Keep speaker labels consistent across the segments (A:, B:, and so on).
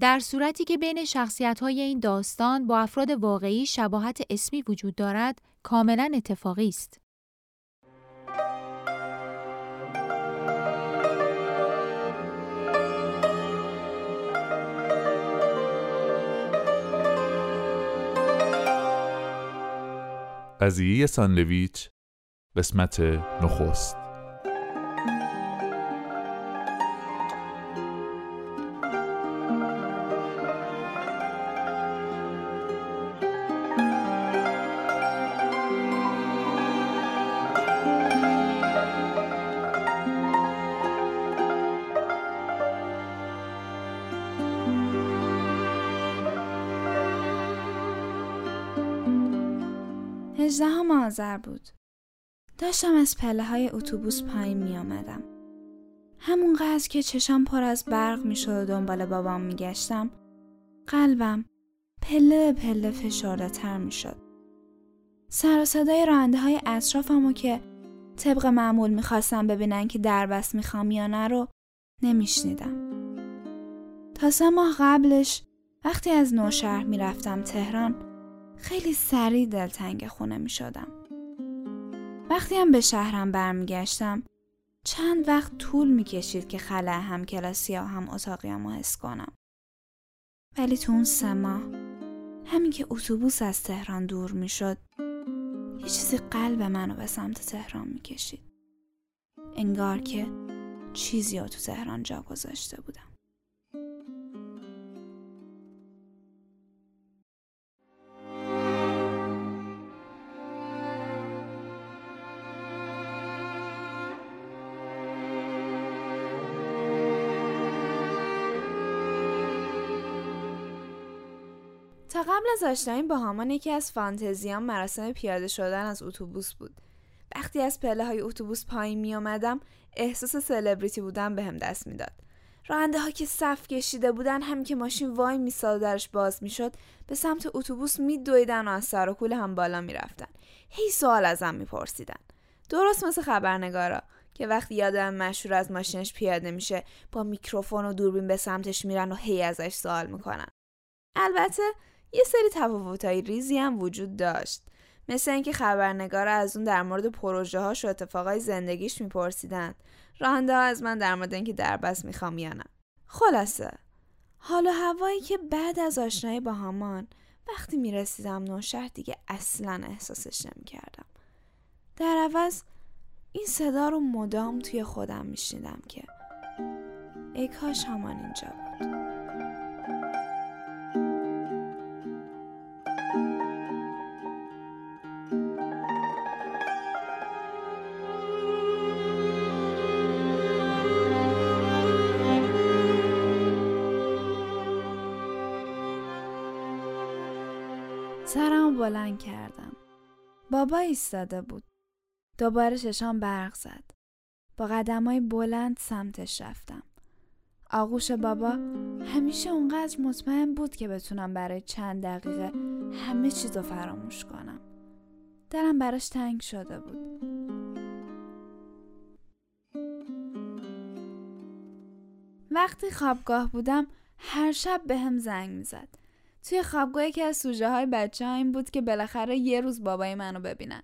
A: در صورتی که بین شخصیت های این داستان با افراد واقعی شباهت اسمی وجود دارد، کاملا اتفاقی است.
B: قضیه ساندویچ قسمت نخست
C: داشتم از پله های اتوبوس پایین می آمدم. همونقدر که چشم پر از برق می شد و دنبال بابام می گشتم. قلبم پله به پله فشارده تر می شد. سر و صدای راننده های اطرافم که طبق معمول می‌خواستم ببینن که دربست می‌خوام یا نه رو نمیشنیدم. تا سه ماه قبلش وقتی از نوشهر می‌رفتم تهران خیلی سریع دلتنگ خونه می شدم. وقتی هم به شهرم برمیگشتم چند وقت طول می کشید که خلع هم کلاسی ها هم اتاقی هم حس کنم. ولی تو اون سه ماه همین که اتوبوس از تهران دور می شد یه چیزی قلب منو به سمت تهران می کشید. انگار که چیزی رو تو تهران جا گذاشته بودم. قبل از آشنایی با هامان یکی از فانتزیام مراسم پیاده شدن از اتوبوس بود. وقتی از پله های اتوبوس پایین می آمدم احساس سلبریتی بودن بهم به دست می‌داد. راننده ها که صف کشیده بودن هم که ماشین وای میساد درش باز می‌شد به سمت اتوبوس میدویدن و از سر و کول هم بالا می‌رفتن. هی سوال ازم میپرسیدن. درست مثل خبرنگارا که وقتی یادم مشهور از ماشینش پیاده میشه با میکروفون و دوربین به سمتش میرن و هی ازش سوال می‌کنن. البته یه سری تفاوتهای ریزی هم وجود داشت. مثل اینکه خبرنگار از اون در مورد پروژه هاش و اتفاقای زندگیش میپرسیدن راننده ها از من در مورد اینکه دربست می‌خوام یا نه. خلاصه حالا هوایی که بعد از آشنایی با هامان وقتی می‌رسیدم نوشهر دیگه اصلا احساسش نمی‌کردم. در عوض این صدا رو مدام توی خودم میشنیدم که ای کاش هامان اینجا بود. بابا ایستاده بود. دوباره ششام برق زد. با قدمای بلند سمتش رفتم. آغوش بابا همیشه اونقدر مطمئن بود که بتونم برای چند دقیقه همه چیز رو فراموش کنم. دلم براش تنگ شده بود. وقتی خوابگاه بودم هر شب به هم زنگ می‌زد. توی خوابگاه که از سوژه های بچه ها این بود که بالاخره یه روز بابای منو ببینن.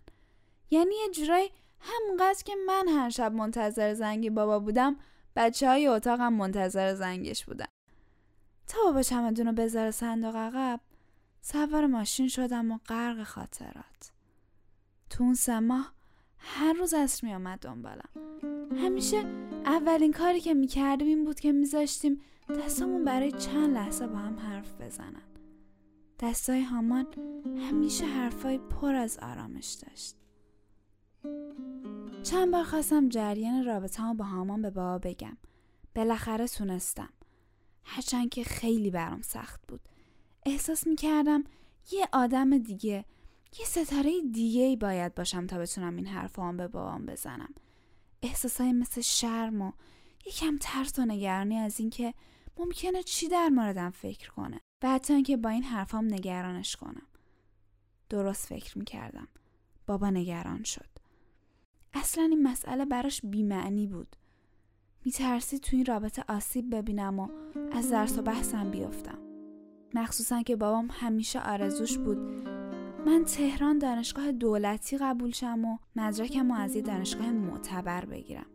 C: یعنی یه جورایی همونقدر که من هر شب منتظر زنگی بابا بودم بچه های اتاقم منتظر زنگش بودن. تا بابا چمدون رو بذاره صندوق عقب سوار ماشین شدم و غرق خاطرات. تو اون سه هر روز اصر می آمد دنبالم. همیشه اولین کاری که می‌کردیم این بود که میذاشتیم دستمون برای چند لحظه با هم حرف بزنن. دستای هامان همیشه حرفای پر از آرامش داشت. چند بار خواستم جریان رابطه با هامان به بابا بگم. بالاخره تونستم. هرچند که خیلی برام سخت بود. احساس می کردم یه آدم دیگه یه ستاره دیگه ای باید باشم تا بتونم این حرف هم به بابام بزنم. احساسای مثل شرم و یکم ترس و نگرانی از اینکه ممکنه چی در موردم فکر کنه. و حتی اینکه با این حرفام نگرانش کنم. درست فکر می‌کردم. بابا نگران شد. اصلا این مسئله براش بیمعنی بود. میترسید تو این رابطه آسیب ببینم و از درس و بحثم بیفتم. مخصوصا که بابام همیشه آرزوش بود من تهران دانشگاه دولتی قبول شم و مدرکم و از یه دانشگاه معتبر بگیرم.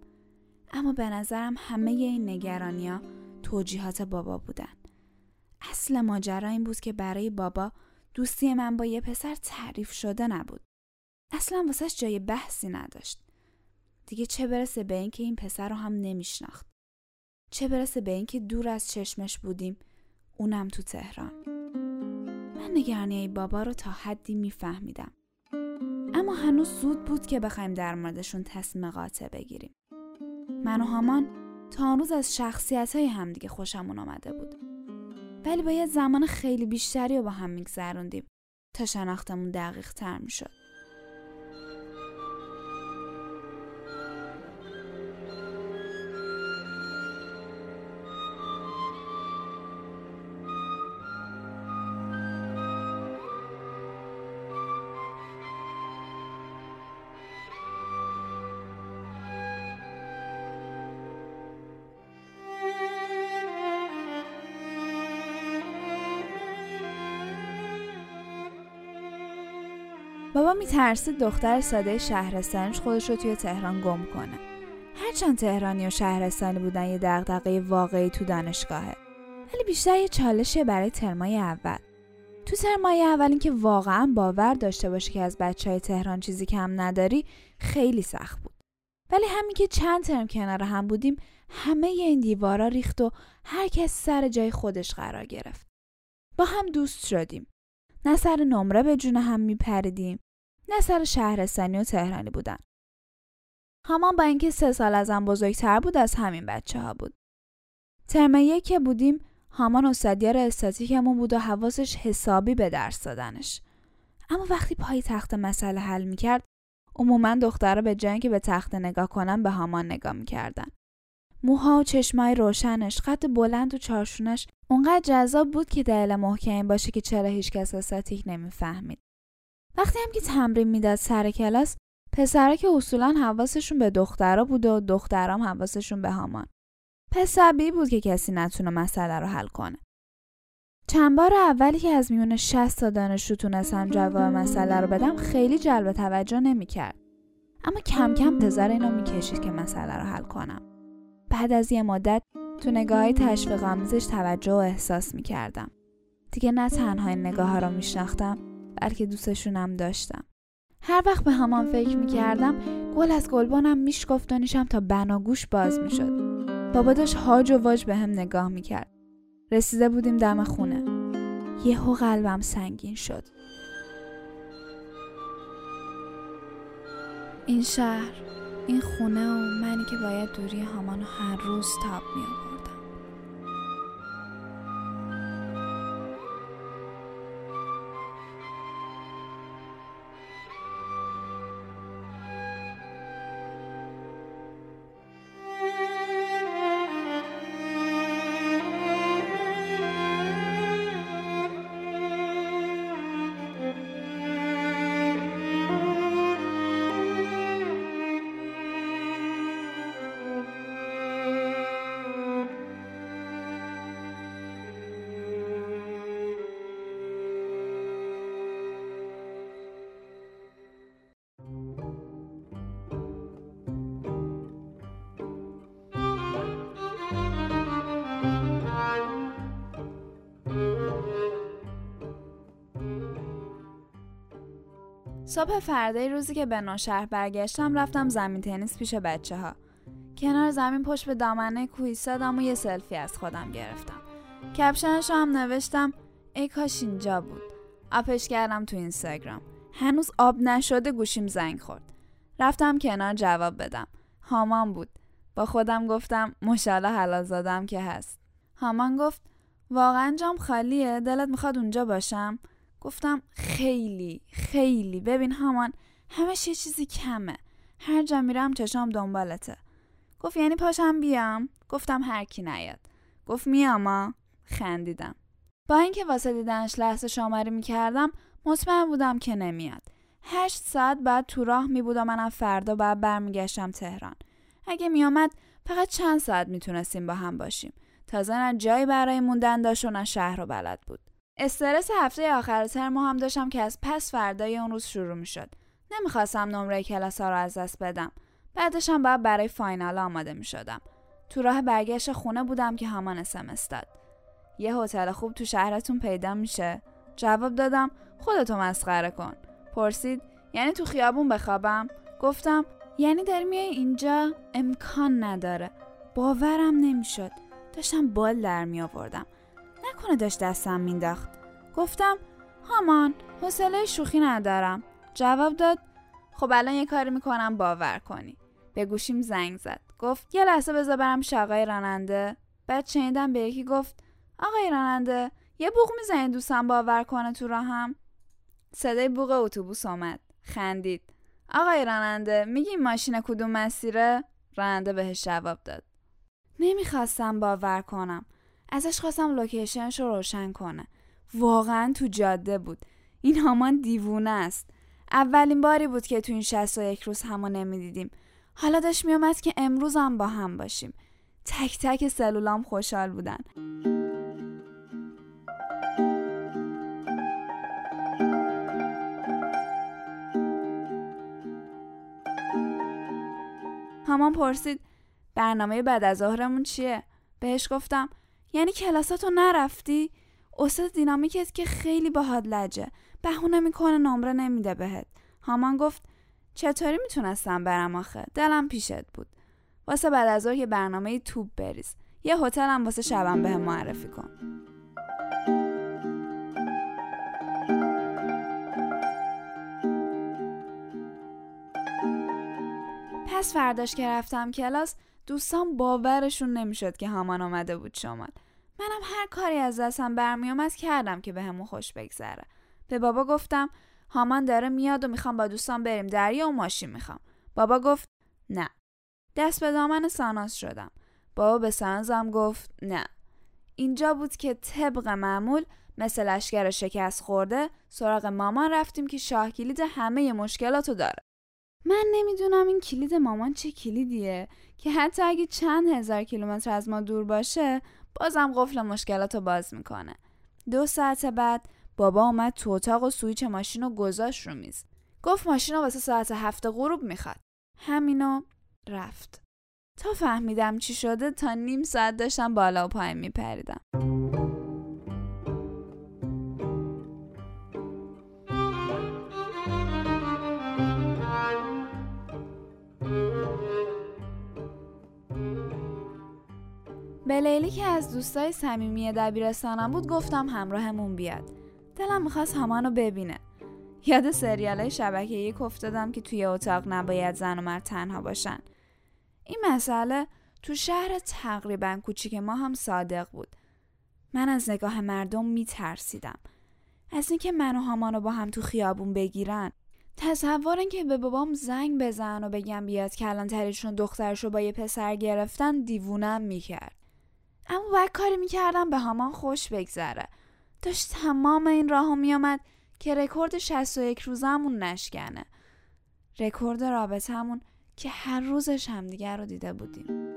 C: اما به نظرم همه این نگرانیا توجیهات بابا بودن. اصل ماجرا این بود که برای بابا دوستی من با یه پسر تعریف شده نبود. اصلا واسهش جای بحثی نداشت. دیگه چه برسه به اینکه این پسر رو هم نمیشناخت. چه برسه به اینکه دور از چشمش بودیم اونم تو تهران. من نگرانی بابا رو تا حدی میفهمیدم. اما هنوز زود بود که بخوایم در موردشون تصمیم قاطع بگیریم. من و هامان تا روز از شخصیت های همدیگه خوشمون آمده بود. ولی باید زمان خیلی بیشتری رو با هم میگذروندیم تا شناختمون دقیق تر می‌شد. بابا میترسید دختر ساده شهرستانش خودش رو توی تهران گم کنه. هرچند تهرانی و شهرستانی بودن یه دغدغه واقعی تو دانشگاهه. ولی بیشتر یه چالشه برای ترمای اول. تو ترمای اول اینکه واقعا باور داشته باشه که از بچه های تهران چیزی کم نداری خیلی سخت بود. ولی همین که چند ترم کنار هم بودیم همه این دیوارا ریخت و هر کس سر جای خودش قرار گرفت. با هم دوست شدیم. نه سر نمره به جون هم میپریدیم نه سر شهرستانی و تهرانی بودن. همان با اینکه سه سال ازم بزرگتر بود از همین بچه ها بود. ترم یک که بودیم هامان استادیار استاتیکمون بود و حواسش حسابی به درس دادنش. اما وقتی پای تخت مسئله حل می‌کرد عموما دخترها به جای که به تخت نگاه کنن به هامان نگاه می‌کردن. موها و چشمای روشنش قد بلند و چارشونش اونقدر جذاب بود که دلیل محکمی باشه که چرا هیچکس استاتیک نمی‌فهمید. وقتی هم که تمرین می‌داد سر کلاس پسرا که اصولا حواسشون به دخترها بود و دخترام حواسشون به هامان. پس طبیعی بود که کسی نتونه مسئله رو حل کنه. چند بار اولی که از میون 60 تا دانشجو تونستم جواب مسئله رو بدم خیلی جلب توجه نمی‌کرد. اما کم کم انتظار اینو می‌کشید که مسئله رو حل کنم. بعد از یه مدت تو نگاه های تشویق آمیزش توجه و احساس می‌کردم. دیگه نه تنها این نگاه ها رو میشناختم بلکه دوستشونم داشتم. هر وقت به همان فکر می‌کردم گل از گلبانم میشکفت و نیشم تا بناگوش باز می‌شد. بابا داشت هاج و واج به هم نگاه می‌کرد. رسیده بودیم دم خونه. یهو قلبم سنگین شد. این شهر. این خونه و منی که باید دوری هامانو هر روز تاب می صبح فردای روزی که به نوشهر برگشتم رفتم زمین تنیس پیش بچه ها. کنار زمین پشت به دامنه کوهی سادم و یه سلفی از خودم گرفتم. کپشنش هم نوشتم ای کاش اینجا بود. اپش کردم تو اینستاگرام. هنوز آب نشده گوشیم زنگ خورد. رفتم کنار جواب بدم. هامان بود. با خودم گفتم مشاله حلال زادم که هست. هامان گفت واقعا جام خالیه دلت می‌خواد اونجا باشم؟ گفتم خیلی خیلی. ببین همان همش یه چیزی کمه. هر جا میرم چشام دنبالته. گفت یعنی پاشم بیام؟ گفتم هر کی نیاد. گفت میاما خندیدم. با اینکه واسه دیدنش لحظه شماری می‌کردم مطمئن بودم که نمیاد. هشت ساعت بعد تو راه می و منم فردا بعد برمیگشتم تهران. اگه میامد فقط چند ساعت می‌تونستیم با هم باشیم. تازه نه جایی برای موندن داشت و نه شهر رو بلد بود. استرس هفته آخر ترم هم داشتم که از پس فردای اون روز شروع می‌شد. نمی‌خواستم نمره کلاس ها رو از دست بدم. بعدش هم باید برای فاینال آماده می‌شدم. تو راه برگشت خونه بودم که همان اسمس داد. یه هتل خوب تو شهرتون پیدا میشه؟ جواب دادم خودتو مسخره کن. پرسید یعنی تو خیابون بخوابم؟ گفتم یعنی داری میای اینجا؟ امکان نداره. باورم نمی‌شد. داشتم بال در می آوردم نکنه داشت دستم مینداخت. گفتم هامان حوصله شوخی ندارم. جواب داد خب الان یه کاری می‌کنم باور کنی. به گوشیم زنگ زد. گفت یه لحظه بذار برم آقای راننده. بعد شنیدم به یکی گفت آقای راننده یه بوغ می‌زنی دوستم باور کنه تو راهم؟ صدای بوغ اتوبوس آمد خندید. آقای راننده میگی ماشین کدوم مسیره؟ راننده بهش جواب داد. نمی‌خواستم باور کنم. ازش خواستم لوکیشنش رو روشن کنه. واقعا تو جاده بود. این هامان دیوونه است. اولین باری بود که تو این یک روز همو نمی‌دیدیم. حالا داشت میومد که امروز هم با هم باشیم. تک تک سلولام خوشحال بودن. همان پرسید برنامه بعد از ظهرمون چیه؟ بهش گفتم یعنی کلاساتو نرفتی؟ استاد دینامیکت که خیلی باحال لجه. بهونه می‌کنه نمره نمیده بهت. هامان گفت چطوری می‌تونستم برم آخه؟ دلم پیشت بود. واسه بعد از یه برنامه توپ بریز. یه هتلم واسه شبم به معرفی کن. پس فرداش که رفتم کلاس دوستان باورشون نمی‌شد که هامان آمده بود شمال. منم هر کاری از دستم برمیومد کردم که به خوش بگذره. به بابا گفتم هامان داره میاد و می‌خوام با دوستان بریم. دریا و ماشین می‌خوام. بابا گفت نه. دست به دامن ساناس شدم. بابا به سانازم گفت نه. اینجا بود که طبق معمول مثل لشکر شکست خورده سراغ مامان رفتیم که شاه کلید همه مشکلاتو داره. من نمی‌دونم این کلید مامان چه کلیدیه که حتی اگه چند هزار کیلومتر از ما دور باشه بازم قفل مشکلات رو باز می‌کنه. دو ساعت بعد بابا اومد تو اتاق و سویچ ماشین رو گذاشت رو میز. گفت ماشین رو واسه ساعت هفت غروب می‌خواد. همینو رفت. تا فهمیدم چی شده تا نیم ساعت داشتم بالا و پایین میپریدم. به لیلی که از دوستای صمیمی دبیرستانم بود گفتم همراهمون بیاد. دلم می‌خواست رو ببینه. یاد سریال شبکه یک افتادم که توی اتاق نباید زن و مرد تنها باشن. این مسئله تو شهر تقریبا کوچیک ما هم صادق بود. من از نگاه مردم میترسیدم. از اینکه من و هامان رو با هم تو خیابون بگیرن. تصور که به بابام زنگ بزن و بگم بیاد که الان تریشون دخترش رو با یه پسر گرفتن دیوونم می‌کرد. اما باید کاری می‌کردم به هامان خوش بگذره. داشت تمام این راه میامد که رکورد 61 روزمون نشکنه. رکورد رابطمون که هر روزش همدیگر رو دیده بودیم.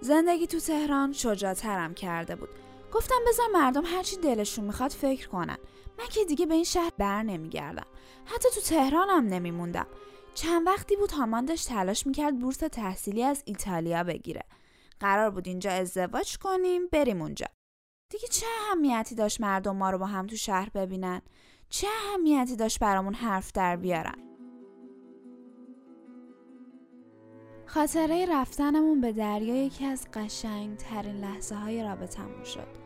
C: زندگی تو تهران شجاعترم کرده بود. گفتم بذار مردم هرچی دلشون می‌خواد فکر کنن. من که دیگه به این شهر بر نمیگردم. حتی تو تهرانم نمیموندم. چند وقتی بود هامان داشت تلاش می‌کرد بورس تحصیلی از ایتالیا بگیره. قرار بود اینجا ازدواج کنیم بریم اونجا. دیگه چه اهمیتی داشت مردم ما رو با هم تو شهر ببینن؟ چه اهمیتی داشت برامون حرف در بیارن؟ خاطره رفتنمون به دریا یکی از قشنگ ترین لحظه های رابطمون شد.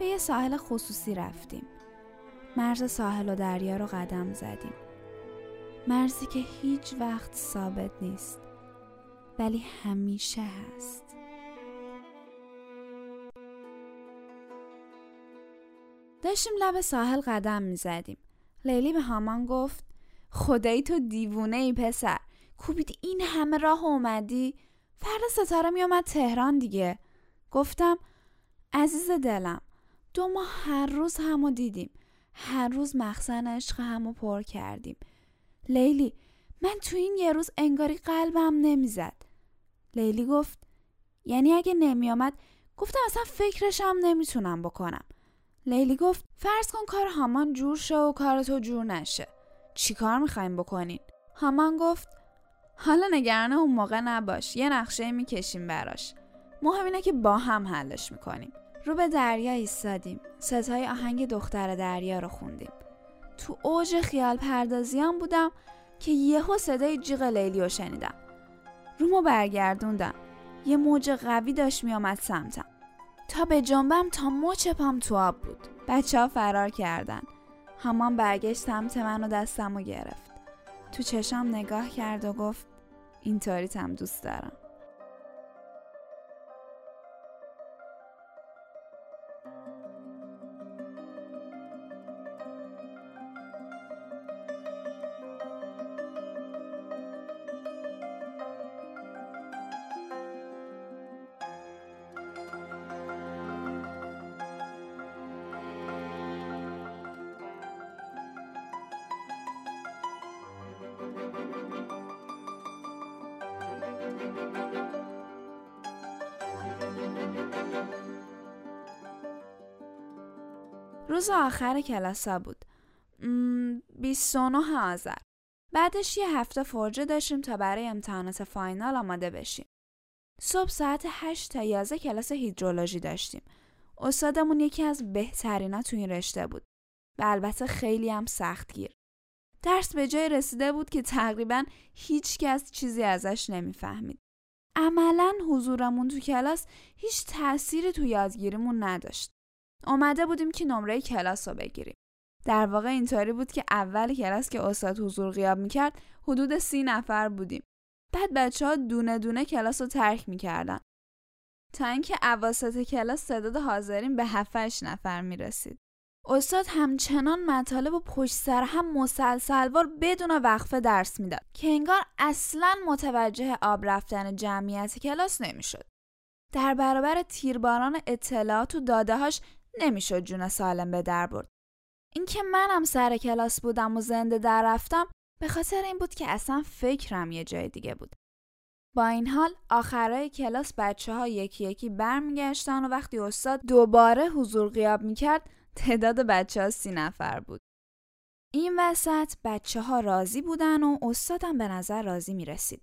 C: به یه ساحل خصوصی رفتیم. مرز ساحل و دریا رو قدم زدیم. مرزی که هیچ وقت ثابت نیست ولی همیشه هست. داشتیم لب ساحل قدم می زدیم. لیلی به هامان گفت خدایی تو دیوونه ای پسر. کوبید این همه راه اومدی؟ فردا ستاره می تهران دیگه. گفتم عزیز دلم دو ماه هر روز همو دیدیم. هر روز مخزن عشق همو پر کردیم. لیلی من تو این یه روز انگاری قلبم نمی‌زد. لیلی گفت یعنی اگه نمیامد گفتم اصلا فکرشم نمی‌تونم بکنم. لیلی گفت فرض کن کار هامان جور شه و کار تو جور نشه. چی کار می‌خوایم بکنین؟ هامان گفت حالا نگران اون موقع نباش یه نقشه می‌کشیم براش. مهم اینه که با هم حلش می‌کنیم. رو به دریا ایستادیم. ستای آهنگ دختر دریا رو خوندیم. تو اوج خیال پردازیان بودم که یهو صدای جیغ لیلی رو شنیدم. رومو برگردوندم. یه موج قوی داشت میامد سمتم. تا به جنبم تا مچ پام تو آب بود. بچه ها فرار کردن. همان برگشت سمت من و دستم رو گرفت. تو چشم نگاه کرد و گفت اینطوری تم دوست دارم. آخر کلاسا بود. 29 آذر. بعدش یه هفته فرجه داشتیم تا برای امتحانات فاینال آماده بشیم. صبح ساعت 8 تا 11 کلاس هیدرولوژی داشتیم. استادمون یکی از بهترینا تو این رشته بود. و البته خیلی هم سختگیر. درس به جای رسیده بود که تقریبا هیچ کس چیزی ازش نمی‌فهمید. عملا حضورمون تو کلاس هیچ تأثیری تو یادگیریمون نداشت. اومده بودیم که نمره کلاس رو بگیریم. در واقع اینطوری بود که اول کلاس که استاد حضور غیاب می‌کرد حدود سی نفر بودیم. بعد بچه ها دونه دونه کلاس رو ترک می‌کردن. تا اینکه اواسط کلاس تعداد حاضرین به 7 نفر می‌رسید. استاد همچنان مطالب و پشت سر هم مسلسلوار بدون وقفه درس می‌داد که انگار اصلا متوجه آب رفتن جمعیت کلاس نمی‌شد. در برابر تیرباران اطلاعات و دادههاش نمی‌شد جون سالم به در برد. اینکه منم سر کلاس بودم و زنده در رفتم به خاطر این بود که اصلا فکرم یه جای دیگه بود. با این حال آخرای کلاس بچه ها یکی یکی برمیگشتن و وقتی استاد دوباره حضور غیاب می‌کرد تعداد بچه ها سی نفر بود. این وسط بچه ها راضی بودن و استادم به نظر راضی می‌رسید.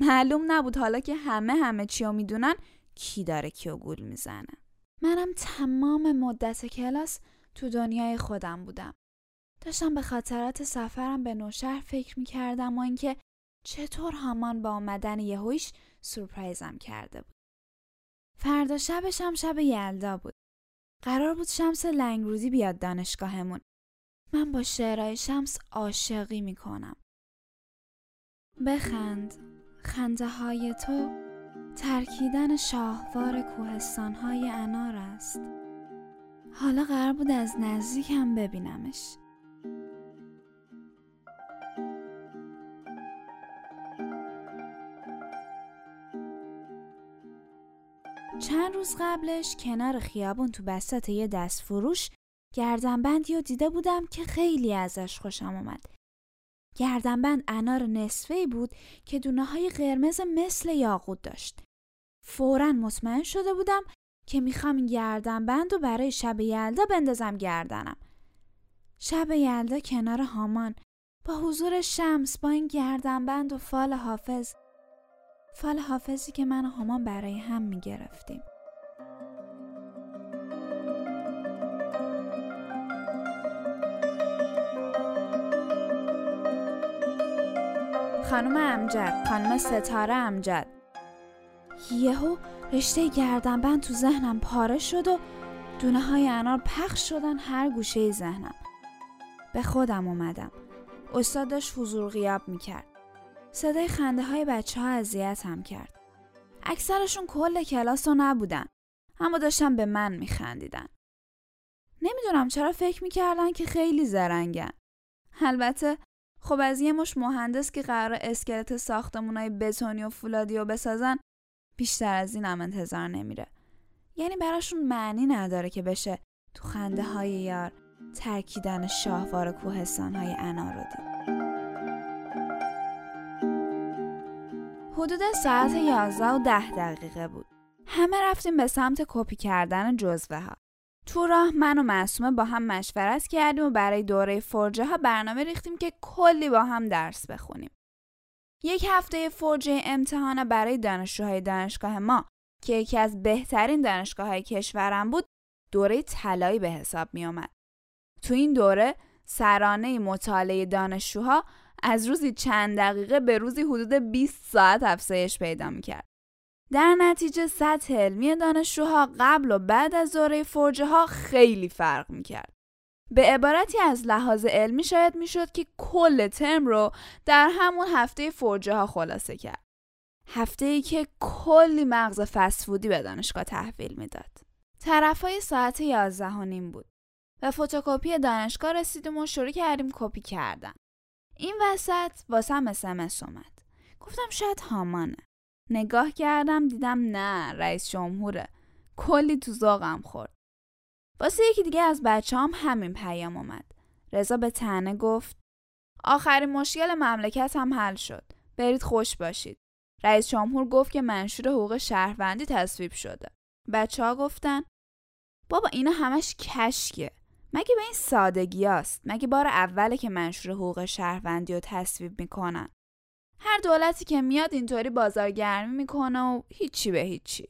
C: معلوم نبود حالا که همه همه چیو می‌دونن کی داره کیو گول می‌زنه. منم تمام مدت کلاس تو دنیای خودم بودم. داشتم به خاطرات سفرم به نوشهر فکر می‌کردم و اینکه چطور همان با آمدن یهویش سورپرایزم کرده بود. فردا شبش هم شب یلدا بود. قرار بود شمس لنگروزی بیاد دانشگاهمون. من با شعرهای شمس عاشقی می‌کنم. بخند خنده های تو ترکیدن شاهوار کوهستانهای انار است. حالا قرار بود از نزدیک هم ببینمش. چند روز قبلش کنار خیابون تو بسط یه دست فروش گردنبندی رو دیده بودم که خیلی ازش خوشم اومد. گردنبند انار نصفه بود که دونه های قرمز مثل یاقوت داشت. فورا مطمئن شده بودم که می‌خوام این گردنبند رو برای شب یلدا بندازم گردنم. شب یلدا کنار هامان با حضور شمس با این گردنبند و فال حافظ فال حافظی که من و هامان برای هم می‌گرفتیم. خانم امجد خانم ستاره امجد. یهو رشته گردنبند تو ذهنم پاره شد و دونه های انار پخش شدن هر گوشه ذهنم. به خودم اومدم. استاد داشت حضور غیاب می‌کرد. صدای خنده های بچه ها اذیتم کرد. اکثرشون کل کلاس رو نبودن اما داشتن به من میخندیدن. نمی‌دونم چرا فکر می‌کردن که خیلی زرنگن. البته خب از یه مش مهندس که قرار اسکلت ساختمونای بتونی و فولادی رو بسازن بیشتر از این هم انتظار نمیره یعنی براشون معنی نداره که بشه تو خنده های یار ترکیدن شاهوار کوهستان های انا رو دید. حدود ساعت 11 و 10 دقیقه بود. همه رفتیم به سمت کپی کردن جزوه ها. تو راه من و معصومه با هم مشورت کردیم و برای دوره فرجه ها برنامه ریختیم که کلی با هم درس بخونیم. یک هفته فرجه امتحان برای دانشجوهای دانشگاه ما که یکی از بهترین دانشگاه های کشورم بود دوره طلایی به حساب می آمد. تو این دوره سرانه مطالعه دانشجوها از روزی چند دقیقه به روزی حدود 20 ساعت افزایش پیدا می کرد. در نتیجه سطح علمی دانشجوها قبل و بعد از دوره فرجه ها خیلی فرق می کرد. به عبارتی از لحاظ علمی شاید می‌شد که کل ترم رو در همون هفته فرجه ها خلاصه کرد. هفته ای که کلی مغز فسفودی به دانشگاه تحویل می‌داد. طرف های ساعت یازده و نیم بود. و فتوکپی دانشگاه رسیدیم و شروع کردیم کپی کردن. این وسط واسم اسمس اومد. گفتم شاید هامانه. نگاه کردم دیدم نه رئیس جمهوره. کلی تو ذوقم خورد. واسه یکی دیگه از بچه هم همین پیام اومد. رضا به تنه گفت آخرین مشکل مملکت هم حل شد. برید خوش باشید. رئیس جمهور گفت که منشور حقوق شهروندی تصویب شده. بچه ها گفتن بابا اینا همش کشکه. مگه به این سادگی است؟ مگه بار اوله که منشور حقوق شهروندی رو تصویب می‌کنن؟ هر دولتی که میاد اینطوری بازارگرمی می‌کنه و هیچی به هیچی.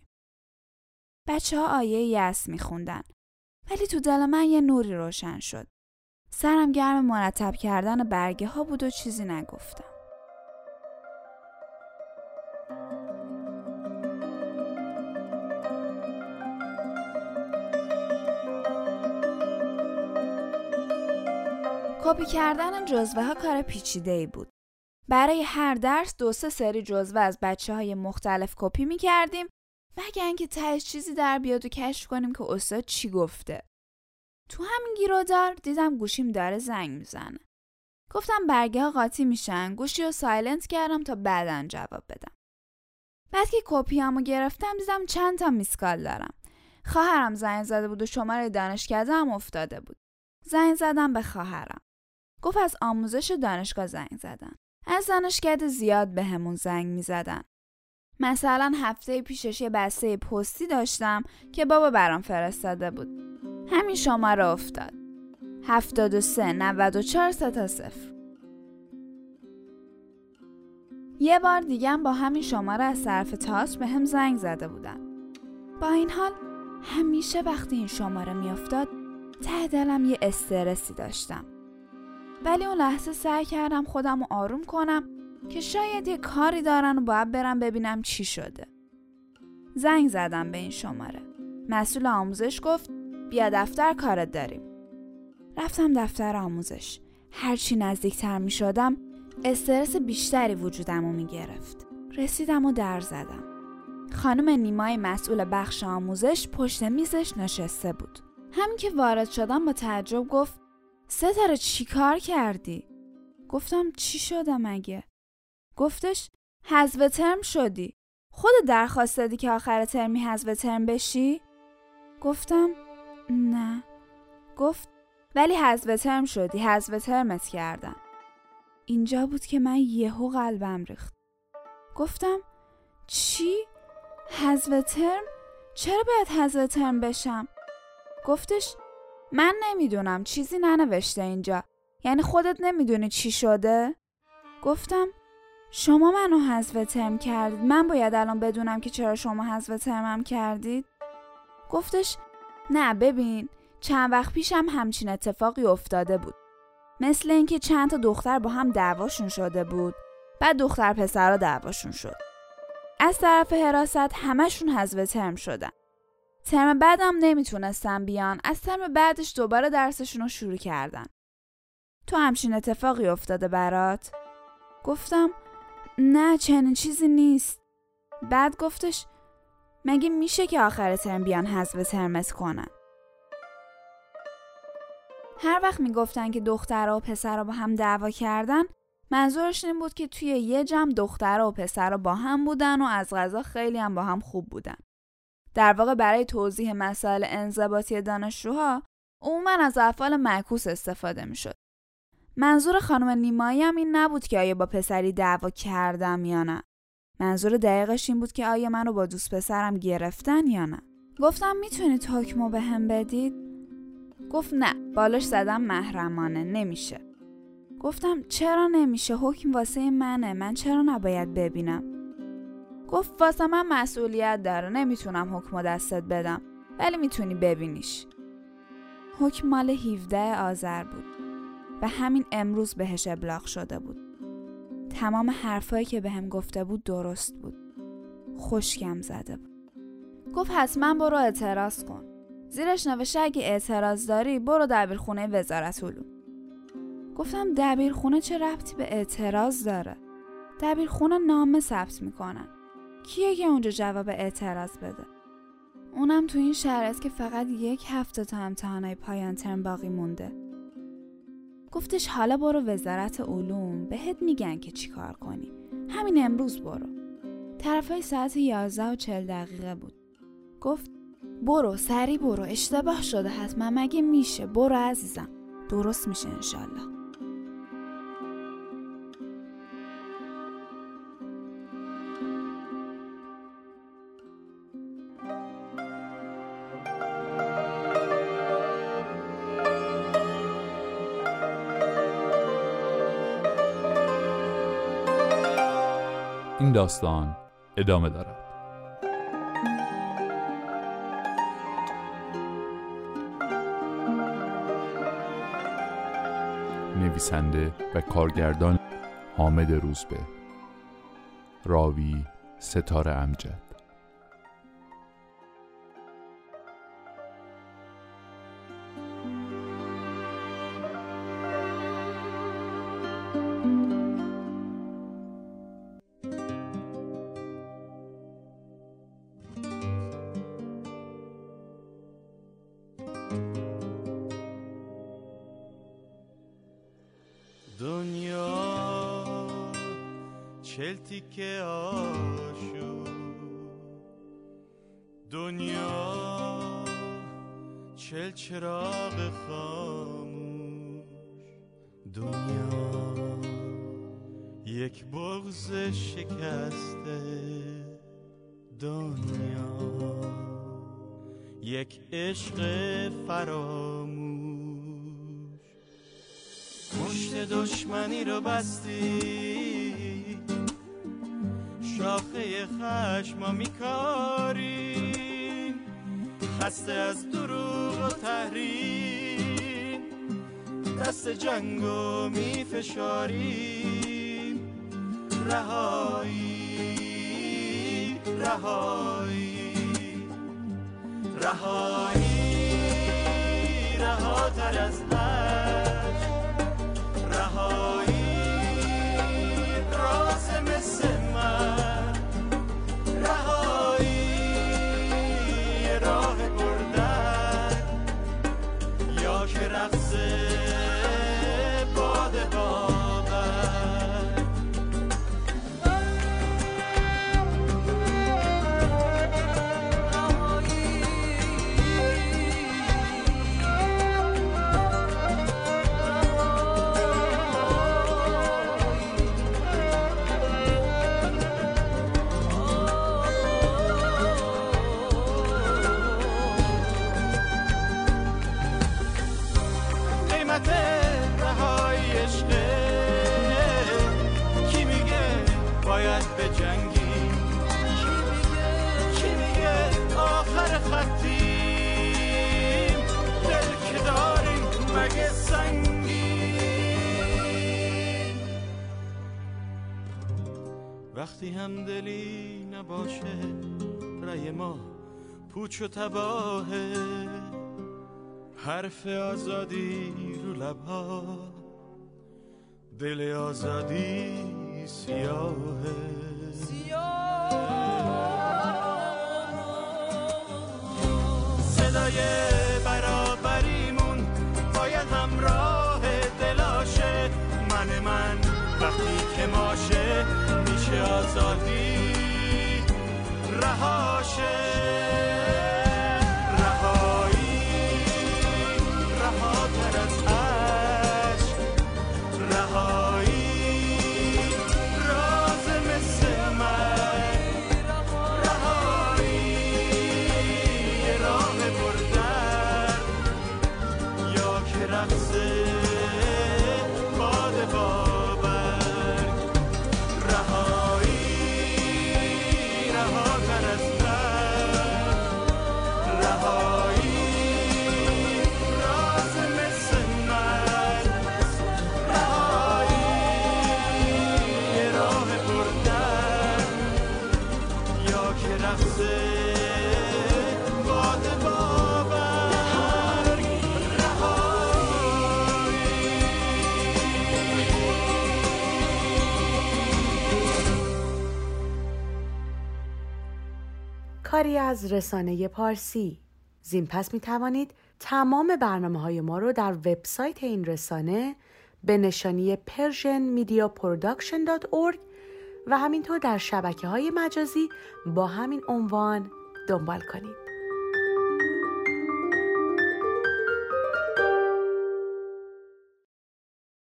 C: بچه ها آیه یس میخوندن. ولی تو دل من یه نوری روشن شد. سرم گرم مرتب کردن برگه ها بود و چیزی نگفتم. کپی کردن جزوه ها کار پیچیده ای بود. برای هر درس دو سه سری جزوه از بچه های مختلف کپی می کردیم مگه اینکه تهش چیزی در بیاد و کشف کنیم که استاد چی گفته. تو همین گیرودار دیدم گوشیم داره زنگ می‌زنه. گفتم برگه ها قاطی میشن گوشی رو silent کردم تا بعدا جواب بدم. بعد که کپی هامو گرفتم دیدم چند تا missed call دارم. خواهرم زنگ زده بود و شماره دانشکده هم افتاده بود. زنگ زدم به خواهرم. گفت از آموزش دانشگاه زنگ زدن. از دانشکده زیاد به همون زنگ می زدن. مثلا هفته پیشش یه بسته پستی داشتم که بابا برام فرستاده بود. همین شماره افتاد. 73 94 تا صفر. یه بار دیگه با همین شماره از طرف تاس به هم زنگ زده بودن. با این حال همیشه وقتی این شماره میافتاد ته دلم یه استرسی داشتم. ولی اون لحظه سعی کردم خودم رو آروم کنم که شاید یه کاری دارن و باید برم ببینم چی شده. زنگ زدم به این شماره. مسئول آموزش گفت بیا دفتر کارت داریم. رفتم دفتر آموزش. هرچی نزدیکتر می شدم استرس بیشتری وجودم رو می گرفت. رسیدم و در زدم. خانم نیمای مسئول بخش آموزش پشت میزش نشسته بود. همین که وارد شدم با تعجب گفت ستاره چی کار کردی؟ گفتم چی شده مگه؟ گفتش حذف ترم شدی. خود درخواست دادی که آخر ترمی حذف ترم بشی؟ گفتم نه. گفت ولی حذف ترم شدی حذف ترمت کردم. اینجا بود که من یهو قلبم ریخت. گفتم چی؟ حذف ترم؟ چرا باید حذف ترم بشم؟ گفتش من نمی‌دونم چیزی ننوشته اینجا. یعنی خودت نمی‌دونی چی شده؟ گفتم شما منو حذف ترم کردید. من باید الان بدونم که چرا شما حذف ترمم کردید؟ گفتش نه ببین چند وقت پیشم همچین اتفاقی افتاده بود. مثل اینکه چند تا دختر با هم دعواشون شده بود. بعد دختر پسرها دعواشون شد. از طرف حراست همشون حذف ترم شدن. ترم بعدم نمی‌تونستن بیان. از ترم بعدش دوباره درسشون رو شروع کردن. تو همچین اتفاقی افتاده برات؟ گفتم نه چنین چیزی نیست. بعد گفتش مگه میشه که آخر ترم بیان حذف ترمت کنن؟ هر وقت می‌گفتن که دخترها و پسرها با هم دعوا کردن منظورش این بود که توی یه جمع دخترها و پسرها با هم بودن و از غذا خیلی هم با هم خوب بودن. در واقع برای توضیح مسائل انضباطی دانشجوها عموما از افعال معکوس استفاده می‌شد. منظور خانم نیمایی هم این نبود که آیا با پسری دعوا کردم یا نه. منظور دقیقش این بود که آیا من رو با دوست پسرم گرفتن یا نه. گفتم می‌تونید حکمو به هم بدید؟ گفت نه بالاش زدم محرمانه نمیشه. گفتم چرا نمیشه حکم واسه منه من چرا نباید ببینم گفت واسه من مسئولیت داره نمی‌تونم حکم دستت بدم ولی می‌تونی ببینیش. حکم مال 17 آذر بود و همین امروز بهش ابلاغ شده بود. تمام حرفایی که بهم به گفته بود درست بود. خوشگم زده بود. گفت حتما برو اعتراض کن. زیرش نوشته اگه اعتراض داری برو دبیرخونه وزارت علوم. گفتم دبیرخونه چه ربطی به اعتراض داره؟ دبیرخونه نامه ثبت می‌کنن. کیه که اونجا جواب اعتراض بده؟ اونم تو این شرایط که فقط یک هفته تا امتحانای پایان ترم باقی مونده. گفتش حالا برو وزارت علوم بهت میگن که چیکار کنی. همین امروز برو. طرفای ساعت 11 و 40 دقیقه بود. گفت برو سری برو اشتباه شده حتما مگه میشه؟ برو عزیزم. درست میشه انشالله.
B: این داستان ادامه دارد. نویسنده و کارگردان حامد روزبه. راوی ستاره امجد.
D: دنیا چل چراغ خاموش. دنیا یک بغز شکسته دنیا. یک عشق فراموش. مشت دشمنی رو بستی. شاخه خشم میکاریم خسته از دروغ و تحریم. دست جنگو میفشاریم. رهایی رهایی. رهایی رهاتر از وقتی هم دلی نباشه رای ما پوچ و تباهه. حرف آزادی رو لبها دل آزادی سیاهه. صدای برابریمون باید همراه دلاشه. من من وقتی که ماشه آزادی رهاشه
E: کاری از رسانه پارسی زین پس می توانید تمام برنامه های ما رو در وبسایت این رسانه به نشانی persianmediaproduction.org و همینطور در شبکه های مجازی با همین عنوان دنبال کنید.